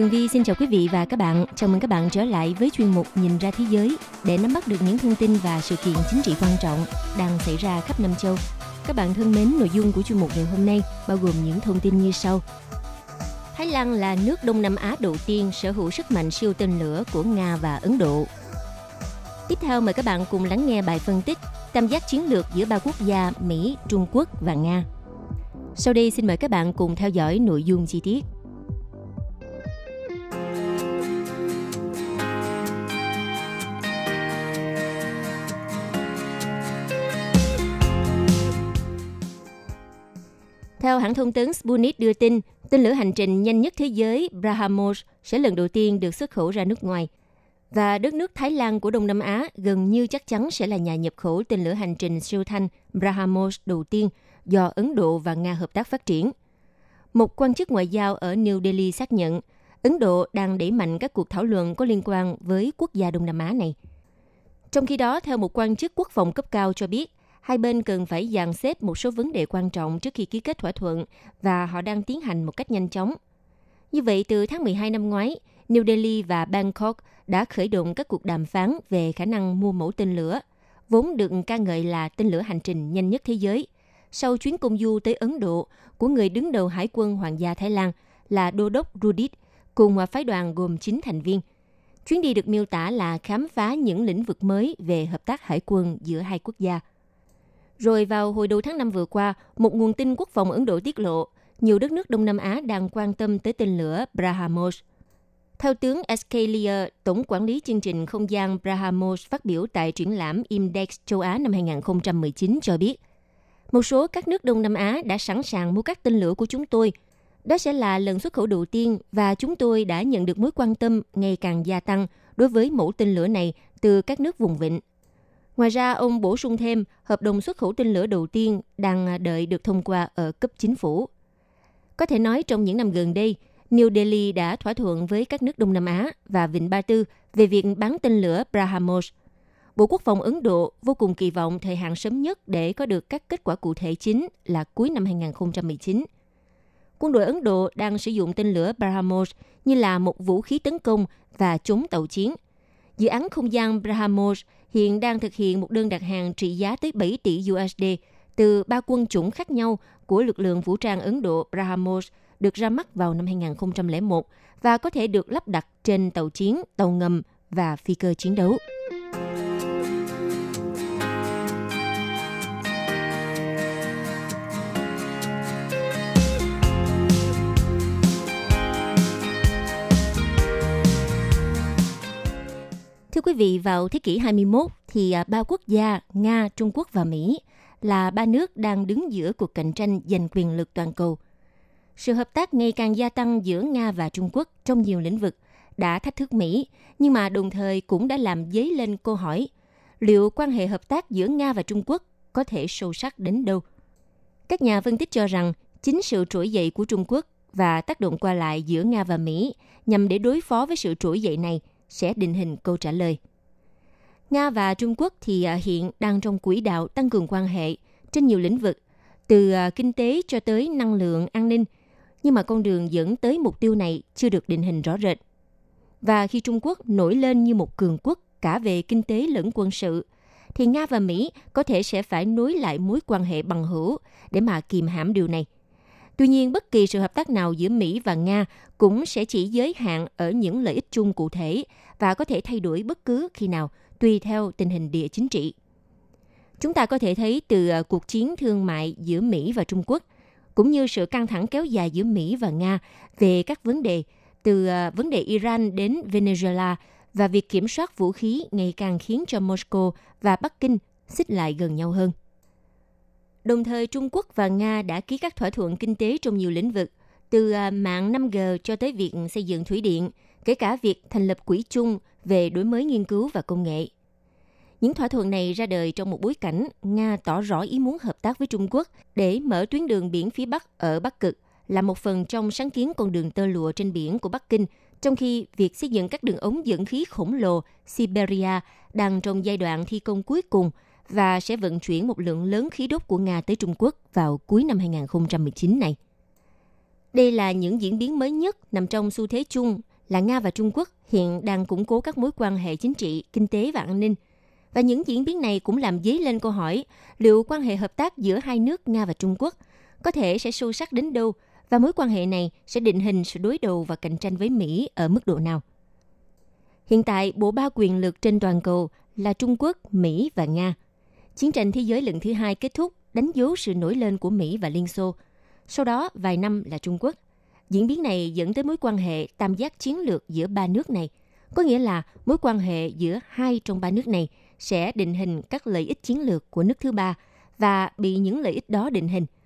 Tường Vi xin chào quý vị và các bạn. Chào mừng các bạn trở lại với chuyên mục Nhìn ra thế giới để nắm bắt được những thông tin và sự kiện chính trị quan trọng đang xảy ra khắp năm châu. Các bạn thân mến, nội dung của chuyên mục ngày hôm nay bao gồm những thông tin như sau. Thái Lan là nước Đông Nam Á đầu tiên sở hữu sức mạnh siêu tên lửa của Nga và Ấn Độ. Tiếp theo mời các bạn cùng lắng nghe bài phân tích tam giác chiến lược giữa ba quốc gia Mỹ, Trung Quốc và Nga. Sau đây xin mời các bạn cùng theo dõi nội dung chi tiết. Theo hãng thông tấn Sputnik đưa tin, tên lửa hành trình nhanh nhất thế giới Brahmos sẽ lần đầu tiên được xuất khẩu ra nước ngoài. Và đất nước Thái Lan của Đông Nam Á gần như chắc chắn sẽ là nhà nhập khẩu tên lửa hành trình siêu thanh Brahmos đầu tiên do Ấn Độ và Nga hợp tác phát triển. Một quan chức ngoại giao ở New Delhi xác nhận Ấn Độ đang đẩy mạnh các cuộc thảo luận có liên quan với quốc gia Đông Nam Á này. Trong khi đó, theo một quan chức quốc phòng cấp cao cho biết, hai bên cần phải dàn xếp một số vấn đề quan trọng trước khi ký kết thỏa thuận và họ đang tiến hành một cách nhanh chóng. Như vậy, từ tháng 12 năm ngoái, New Delhi và Bangkok đã khởi động các cuộc đàm phán về khả năng mua mẫu tên lửa, vốn được ca ngợi là tên lửa hành trình nhanh nhất thế giới, sau chuyến công du tới Ấn Độ của người đứng đầu Hải quân Hoàng gia Thái Lan là Đô đốc Rudit cùng phái đoàn gồm 9 thành viên. Chuyến đi được miêu tả là khám phá những lĩnh vực mới về hợp tác hải quân giữa hai quốc gia. Rồi vào hồi đầu tháng 5 vừa qua, một nguồn tin quốc phòng Ấn Độ tiết lộ, nhiều đất nước Đông Nam Á đang quan tâm tới tên lửa Brahmos. Theo tướng SK Lear, Tổng quản lý chương trình không gian Brahmos phát biểu tại triển lãm Index châu Á năm 2019 cho biết, một số các nước Đông Nam Á đã sẵn sàng mua các tên lửa của chúng tôi. Đó sẽ là lần xuất khẩu đầu tiên và chúng tôi đã nhận được mối quan tâm ngày càng gia tăng đối với mẫu tên lửa này từ các nước vùng vịnh. Ngoài ra, ông bổ sung thêm hợp đồng xuất khẩu tên lửa đầu tiên đang à, đợi được thông qua ở cấp chính phủ. Có thể nói trong những năm gần đây, New Delhi đã thỏa thuận với các nước Đông Nam Á và Vịnh Ba Tư về việc bán tên lửa Brahmos. Bộ Quốc phòng Ấn Độ vô cùng kỳ vọng thời hạn sớm nhất để có được các kết quả cụ thể chính là cuối năm 2019. Quân đội Ấn Độ đang sử dụng tên lửa Brahmos như là một vũ khí tấn công và chống tàu chiến. Dự án không gian Brahmos hiện đang thực hiện một đơn đặt hàng trị giá tới 7 tỷ USD từ ba quân chủng khác nhau của lực lượng vũ trang Ấn Độ Brahmos được ra mắt vào năm 2001 và có thể được lắp đặt trên tàu chiến, tàu ngầm và phi cơ chiến đấu. Thưa quý vị, vào thế kỷ 21 thì à, ba quốc gia Nga, Trung Quốc và Mỹ là ba nước đang đứng giữa cuộc cạnh tranh giành quyền lực toàn cầu. Sự hợp tác ngày càng gia tăng giữa Nga và Trung Quốc trong nhiều lĩnh vực đã thách thức Mỹ, nhưng mà đồng thời cũng đã làm dấy lên câu hỏi liệu quan hệ hợp tác giữa Nga và Trung Quốc có thể sâu sắc đến đâu. Các nhà phân tích cho rằng chính sự trỗi dậy của Trung Quốc và tác động qua lại giữa Nga và Mỹ nhằm để đối phó với sự trỗi dậy này sẽ định hình câu trả lời. Nga và Trung Quốc thì à, hiện đang trong quỹ đạo tăng cường quan hệ trên nhiều lĩnh vực, từ à, kinh tế cho tới năng lượng, an ninh, nhưng mà con đường dẫn tới mục tiêu này chưa được định hình rõ rệt. Và khi Trung Quốc nổi lên như một cường quốc cả về kinh tế lẫn quân sự, thì Nga và Mỹ có thể sẽ phải nối lại mối quan hệ bằng hữu để mà kìm hãm điều này. Tuy nhiên, bất kỳ sự hợp tác nào giữa Mỹ và Nga cũng sẽ chỉ giới hạn ở những lợi ích chung cụ thể và có thể thay đổi bất cứ khi nào tùy theo tình hình địa chính trị. Chúng ta có thể thấy từ à, cuộc chiến thương mại giữa Mỹ và Trung Quốc, cũng như sự căng thẳng kéo dài giữa Mỹ và Nga về các vấn đề từ à, vấn đề Iran đến Venezuela và việc kiểm soát vũ khí ngày càng khiến cho Moscow và Bắc Kinh xích lại gần nhau hơn. Đồng thời, Trung Quốc và Nga đã ký các thỏa thuận kinh tế trong nhiều lĩnh vực, từ à, mạng 5G cho tới việc xây dựng thủy điện, kể cả việc thành lập quỹ chung về đổi mới nghiên cứu và công nghệ. Những thỏa thuận này ra đời trong một bối cảnh Nga tỏ rõ ý muốn hợp tác với Trung Quốc để mở tuyến đường biển phía Bắc ở Bắc Cực là một phần trong sáng kiến con đường tơ lụa trên biển của Bắc Kinh, trong khi việc xây dựng các đường ống dẫn khí khổng lồ Siberia đang trong giai đoạn thi công cuối cùng và sẽ vận chuyển một lượng lớn khí đốt của Nga tới Trung Quốc vào cuối năm 2019 này. Đây là những diễn biến mới nhất nằm trong xu thế chung là Nga và Trung Quốc hiện đang củng cố các mối quan hệ chính trị, kinh tế và an ninh. Và những diễn biến này cũng làm dấy lên câu hỏi liệu quan hệ hợp tác giữa hai nước Nga và Trung Quốc có thể sẽ sâu sắc đến đâu và mối quan hệ này sẽ định hình sự đối đầu và cạnh tranh với Mỹ ở mức độ nào. Hiện tại, bộ ba quyền lực trên toàn cầu là Trung Quốc, Mỹ và Nga. Chiến tranh thế giới lần thứ hai kết thúc đánh dấu sự nổi lên của Mỹ và Liên Xô. Sau đó, vài năm là Trung Quốc. Diễn biến này dẫn tới mối quan hệ tam giác chiến lược giữa ba nước này. Có nghĩa là mối quan hệ giữa hai trong ba nước này sẽ định hình các lợi ích chiến lược của nước thứ ba và bị những lợi ích đó định hình –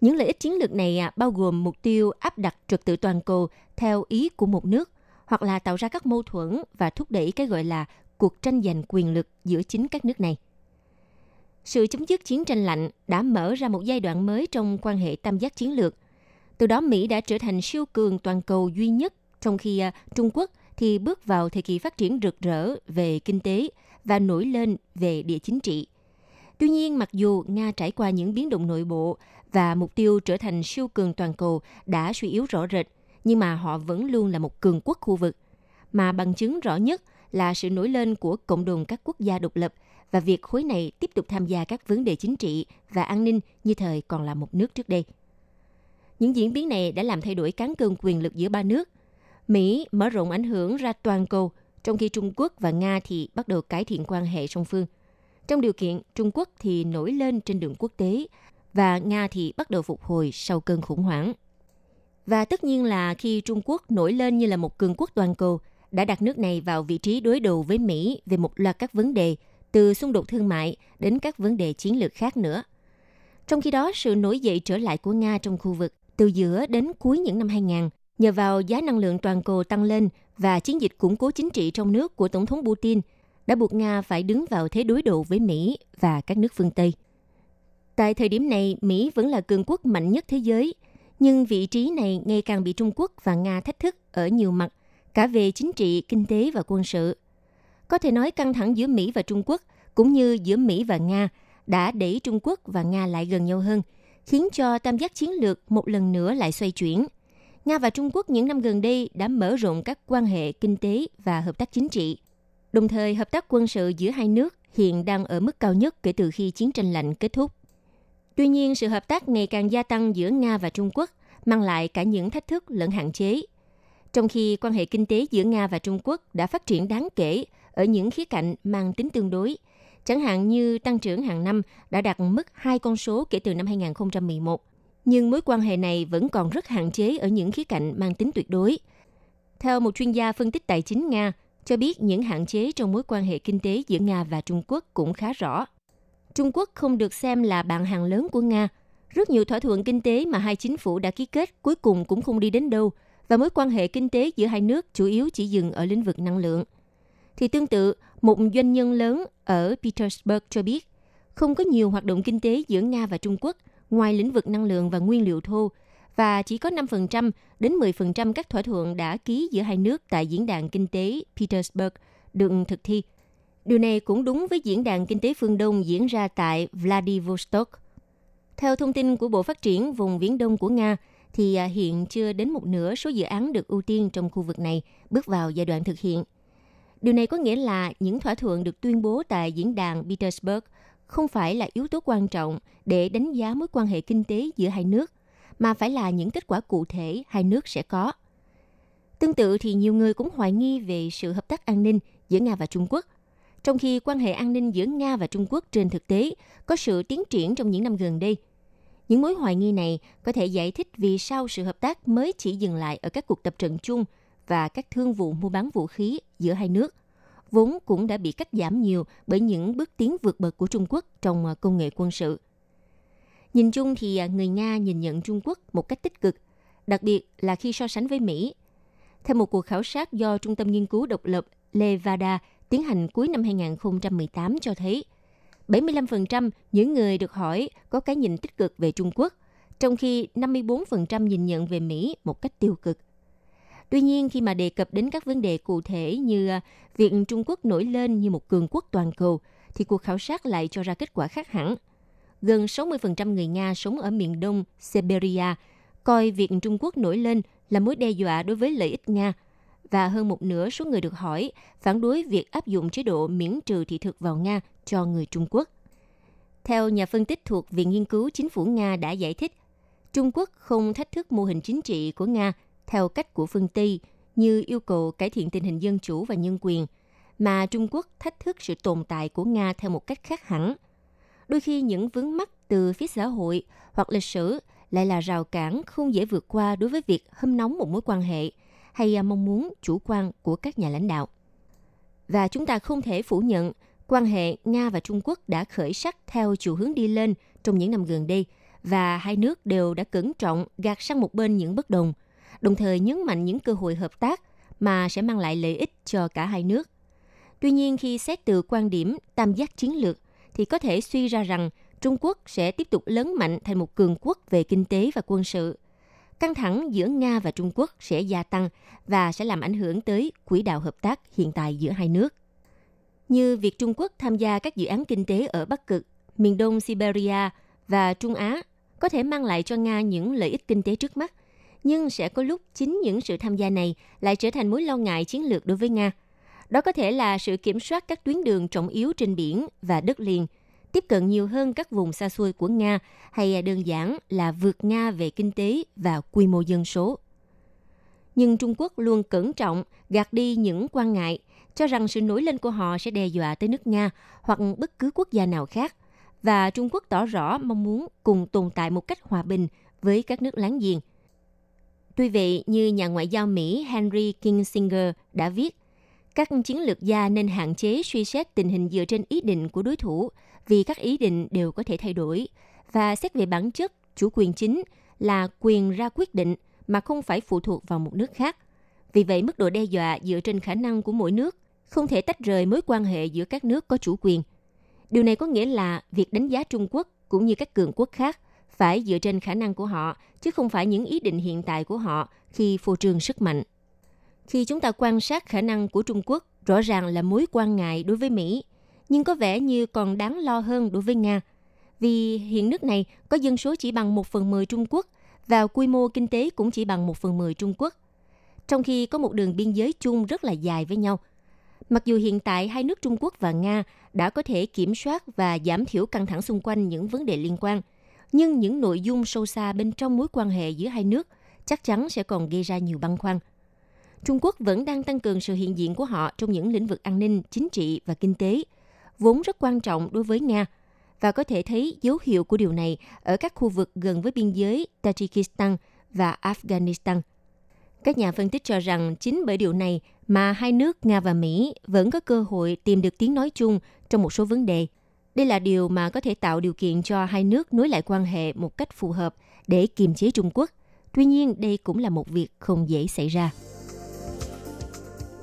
những lợi ích chiến lược này à, bao gồm mục tiêu áp đặt trật tự toàn cầu theo ý của một nước, hoặc là tạo ra các mâu thuẫn và thúc đẩy cái gọi là cuộc tranh giành quyền lực giữa chính các nước này. Sự chấm dứt chiến tranh lạnh đã mở ra một giai đoạn mới trong quan hệ tam giác chiến lược. Từ đó Mỹ đã trở thành siêu cường toàn cầu duy nhất, trong khi à, Trung Quốc thì bước vào thời kỳ phát triển rực rỡ về kinh tế và nổi lên về địa chính trị. Tuy nhiên, mặc dù Nga trải qua những biến động nội bộ và mục tiêu trở thành siêu cường toàn cầu đã suy yếu rõ rệt, nhưng mà họ vẫn luôn là một cường quốc khu vực. Mà bằng chứng rõ nhất là sự nổi lên của cộng đồng các quốc gia độc lập và việc khối này tiếp tục tham gia các vấn đề chính trị và an ninh như thời còn là một nước trước đây. Những diễn biến này đã làm thay đổi cán cân quyền lực giữa ba nước. Mỹ mở rộng ảnh hưởng ra toàn cầu, trong khi Trung Quốc và Nga thì bắt đầu cải thiện quan hệ song phương. Trong điều kiện Trung Quốc thì nổi lên trên đường quốc tế và Nga thì bắt đầu phục hồi sau cơn khủng hoảng. Và tất nhiên là khi Trung Quốc nổi lên như là một cường quốc toàn cầu, đã đặt nước này vào vị trí đối đầu với Mỹ về một loạt các vấn đề, từ xung đột thương mại đến các vấn đề chiến lược khác nữa. Trong khi đó, sự nổi dậy trở lại của Nga trong khu vực từ giữa đến cuối những năm 2000 nhờ vào giá năng lượng toàn cầu tăng lên và chiến dịch củng cố chính trị trong nước của Tổng thống Putin đã buộc Nga phải đứng vào thế đối đầu với Mỹ và các nước phương Tây. Tại thời điểm này, Mỹ vẫn là cường quốc mạnh nhất thế giới, nhưng vị trí này ngày càng bị Trung Quốc và Nga thách thức ở nhiều mặt, cả về chính trị, kinh tế và quân sự. Có thể nói căng thẳng giữa Mỹ và Trung Quốc cũng như giữa Mỹ và Nga đã đẩy Trung Quốc và Nga lại gần nhau hơn, khiến cho tam giác chiến lược một lần nữa lại xoay chuyển. Nga và Trung Quốc những năm gần đây đã mở rộng các quan hệ kinh tế và hợp tác chính trị. Đồng thời, hợp tác quân sự giữa hai nước hiện đang ở mức cao nhất kể từ khi chiến tranh lạnh kết thúc. Tuy nhiên, sự hợp tác ngày càng gia tăng giữa Nga và Trung Quốc mang lại cả những thách thức lẫn hạn chế. Trong khi quan hệ kinh tế giữa Nga và Trung Quốc đã phát triển đáng kể ở những khía cạnh mang tính tương đối, chẳng hạn như tăng trưởng hàng năm đã đạt mức hai con số kể từ năm 2011. Nhưng mối quan hệ này vẫn còn rất hạn chế ở những khía cạnh mang tính tuyệt đối. Theo một chuyên gia phân tích tài chính Nga, cho biết những hạn chế trong mối quan hệ kinh tế giữa Nga và Trung Quốc cũng khá rõ. Trung Quốc không được xem là bạn hàng lớn của Nga. Rất nhiều thỏa thuận kinh tế mà hai chính phủ đã ký kết cuối cùng cũng không đi đến đâu và mối quan hệ kinh tế giữa hai nước chủ yếu chỉ dừng ở lĩnh vực năng lượng. Thì tương tự, một doanh nhân lớn ở Petersburg cho biết, không có nhiều hoạt động kinh tế giữa Nga và Trung Quốc ngoài lĩnh vực năng lượng và nguyên liệu thô và chỉ có 5% đến 10% các thỏa thuận đã ký giữa hai nước tại diễn đàn kinh tế Petersburg được thực thi – Điều này cũng đúng với diễn đàn kinh tế phương Đông diễn ra tại Vladivostok. Theo thông tin của Bộ Phát triển vùng Viễn Đông của Nga, thì à, hiện chưa đến một nửa số dự án được ưu tiên trong khu vực này bước vào giai đoạn thực hiện. Điều này có nghĩa là những thỏa thuận được tuyên bố tại diễn đàn Petersburg không phải là yếu tố quan trọng để đánh giá mối quan hệ kinh tế giữa hai nước, mà phải là những kết quả cụ thể hai nước sẽ có. Tương tự thì nhiều người cũng hoài nghi về sự hợp tác an ninh giữa Nga và Trung Quốc trong khi quan hệ an ninh giữa Nga và Trung Quốc trên thực tế có sự tiến triển trong những năm gần đây. Những mối hoài nghi này có thể giải thích vì sao sự hợp tác mới chỉ dừng lại ở các cuộc tập trận chung và các thương vụ mua bán vũ khí giữa hai nước, vốn cũng đã bị cắt giảm nhiều bởi những bước tiến vượt bậc của Trung Quốc trong à, công nghệ quân sự. Nhìn chung thì à, người Nga nhìn nhận Trung Quốc một cách tích cực, đặc biệt là khi so sánh với Mỹ. Theo một cuộc khảo sát do Trung tâm Nghiên cứu Độc lập Levada tiến hành cuối năm 2018 cho thấy, 75% những người được hỏi có cái nhìn tích cực về Trung Quốc, trong khi 54% nhìn nhận về Mỹ một cách tiêu cực. Tuy nhiên, khi mà đề cập đến các vấn đề cụ thể như à, việc Trung Quốc nổi lên như một cường quốc toàn cầu, thì cuộc khảo sát lại cho ra kết quả khác hẳn. Gần 60% người Nga sống ở miền đông Siberia coi việc Trung Quốc nổi lên là mối đe dọa đối với lợi ích Nga, và hơn một nửa số người được hỏi phản đối việc áp dụng chế độ miễn trừ thị thực vào Nga cho người Trung Quốc. Theo nhà phân tích thuộc Viện Nghiên cứu Chính phủ Nga đã giải thích, Trung Quốc không thách thức mô hình chính trị của Nga theo cách của phương Tây như yêu cầu cải thiện tình hình dân chủ và nhân quyền, mà Trung Quốc thách thức sự tồn tại của Nga theo một cách khác hẳn. Đôi khi những vướng mắc từ phía xã hội hoặc lịch sử lại là rào cản không dễ vượt qua đối với việc hâm nóng một mối quan hệ hay à, mong muốn chủ quan của các nhà lãnh đạo. Và chúng ta không thể phủ nhận quan hệ Nga và Trung Quốc đã khởi sắc theo chiều hướng đi lên trong những năm gần đây và hai nước đều đã cẩn trọng gạt sang một bên những bất đồng – đồng thời nhấn mạnh những cơ hội hợp tác mà sẽ mang lại lợi ích cho cả hai nước. Tuy nhiên khi xét từ quan điểm tam giác chiến lược thì có thể suy ra rằng Trung Quốc sẽ tiếp tục lớn mạnh thành một cường quốc về kinh tế và quân sự. Căng thẳng giữa Nga và Trung Quốc sẽ gia tăng và sẽ làm ảnh hưởng tới quỹ đạo hợp tác hiện tại giữa hai nước. Như việc Trung Quốc tham gia các dự án kinh tế ở Bắc Cực, miền Đông Siberia và Trung Á có thể mang lại cho Nga những lợi ích kinh tế trước mắt – nhưng sẽ có lúc chính những sự tham gia này lại trở thành mối lo ngại chiến lược đối với Nga. Đó có thể là sự kiểm soát các tuyến đường trọng yếu trên biển và đất liền, tiếp cận nhiều hơn các vùng xa xôi của Nga hay đơn giản là vượt Nga về kinh tế và quy mô dân số. Nhưng Trung Quốc luôn cẩn trọng gạt đi những quan ngại, cho rằng sự nổi lên của họ sẽ đe dọa tới nước Nga hoặc bất cứ quốc gia nào khác. Và Trung Quốc tỏ rõ mong muốn cùng tồn tại một cách hòa bình với các nước láng giềng – Tuy vậy, như nhà ngoại giao Mỹ Henry Kissinger đã viết, các chiến lược gia nên hạn chế suy xét tình hình dựa trên ý định của đối thủ vì các ý định đều có thể thay đổi và xét về bản chất chủ quyền chính là quyền ra quyết định mà không phải phụ thuộc vào một nước khác. Vì vậy, mức độ đe dọa dựa trên khả năng của mỗi nước không thể tách rời mối quan hệ giữa các nước có chủ quyền. Điều này có nghĩa là việc đánh giá Trung Quốc cũng như các cường quốc khác phải dựa trên khả năng của họ, chứ không phải những ý định hiện tại của họ khi phô trương sức mạnh. Khi chúng ta quan sát khả năng của Trung Quốc, rõ ràng là mối quan ngại đối với Mỹ, nhưng có vẻ như còn đáng lo hơn đối với Nga. Vì hiện nước này có dân số chỉ bằng 1 phần 10 Trung Quốc và quy mô kinh tế cũng chỉ bằng 1 phần 10 Trung Quốc. Trong khi có một đường biên giới chung rất là dài với nhau. Mặc dù hiện tại hai nước Trung Quốc và Nga đã có thể kiểm soát và giảm thiểu căng thẳng xung quanh những vấn đề liên quan – nhưng những nội dung sâu xa bên trong mối quan hệ giữa hai nước chắc chắn sẽ còn gây ra nhiều băn khoăn. Trung Quốc vẫn đang tăng cường sự hiện diện của họ trong những lĩnh vực an ninh, chính trị và kinh tế, vốn rất quan trọng đối với Nga, và có thể thấy dấu hiệu của điều này ở các khu vực gần với biên giới Tajikistan và Afghanistan. Các nhà phân tích cho rằng chính bởi điều này mà hai nước Nga và Mỹ vẫn có cơ hội tìm được tiếng nói chung trong một số vấn đề – đây là điều mà có thể tạo điều kiện cho hai nước nối lại quan hệ một cách phù hợp để kiềm chế Trung Quốc. Tuy nhiên, đây cũng là một việc không dễ xảy ra.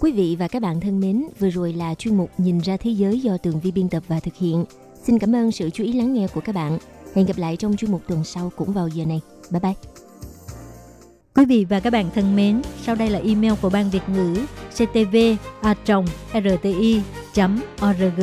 Quý vị và các bạn thân mến, vừa rồi là chuyên mục Nhìn ra thế giới do Tường Vi biên tập và thực hiện. Xin cảm ơn sự chú ý lắng nghe của các bạn. Hẹn gặp lại trong chuyên mục tuần sau cũng vào giờ này. Bye bye. Quý vị và các bạn thân mến, sau đây là email của Ban Việt ngữ ctv a rti org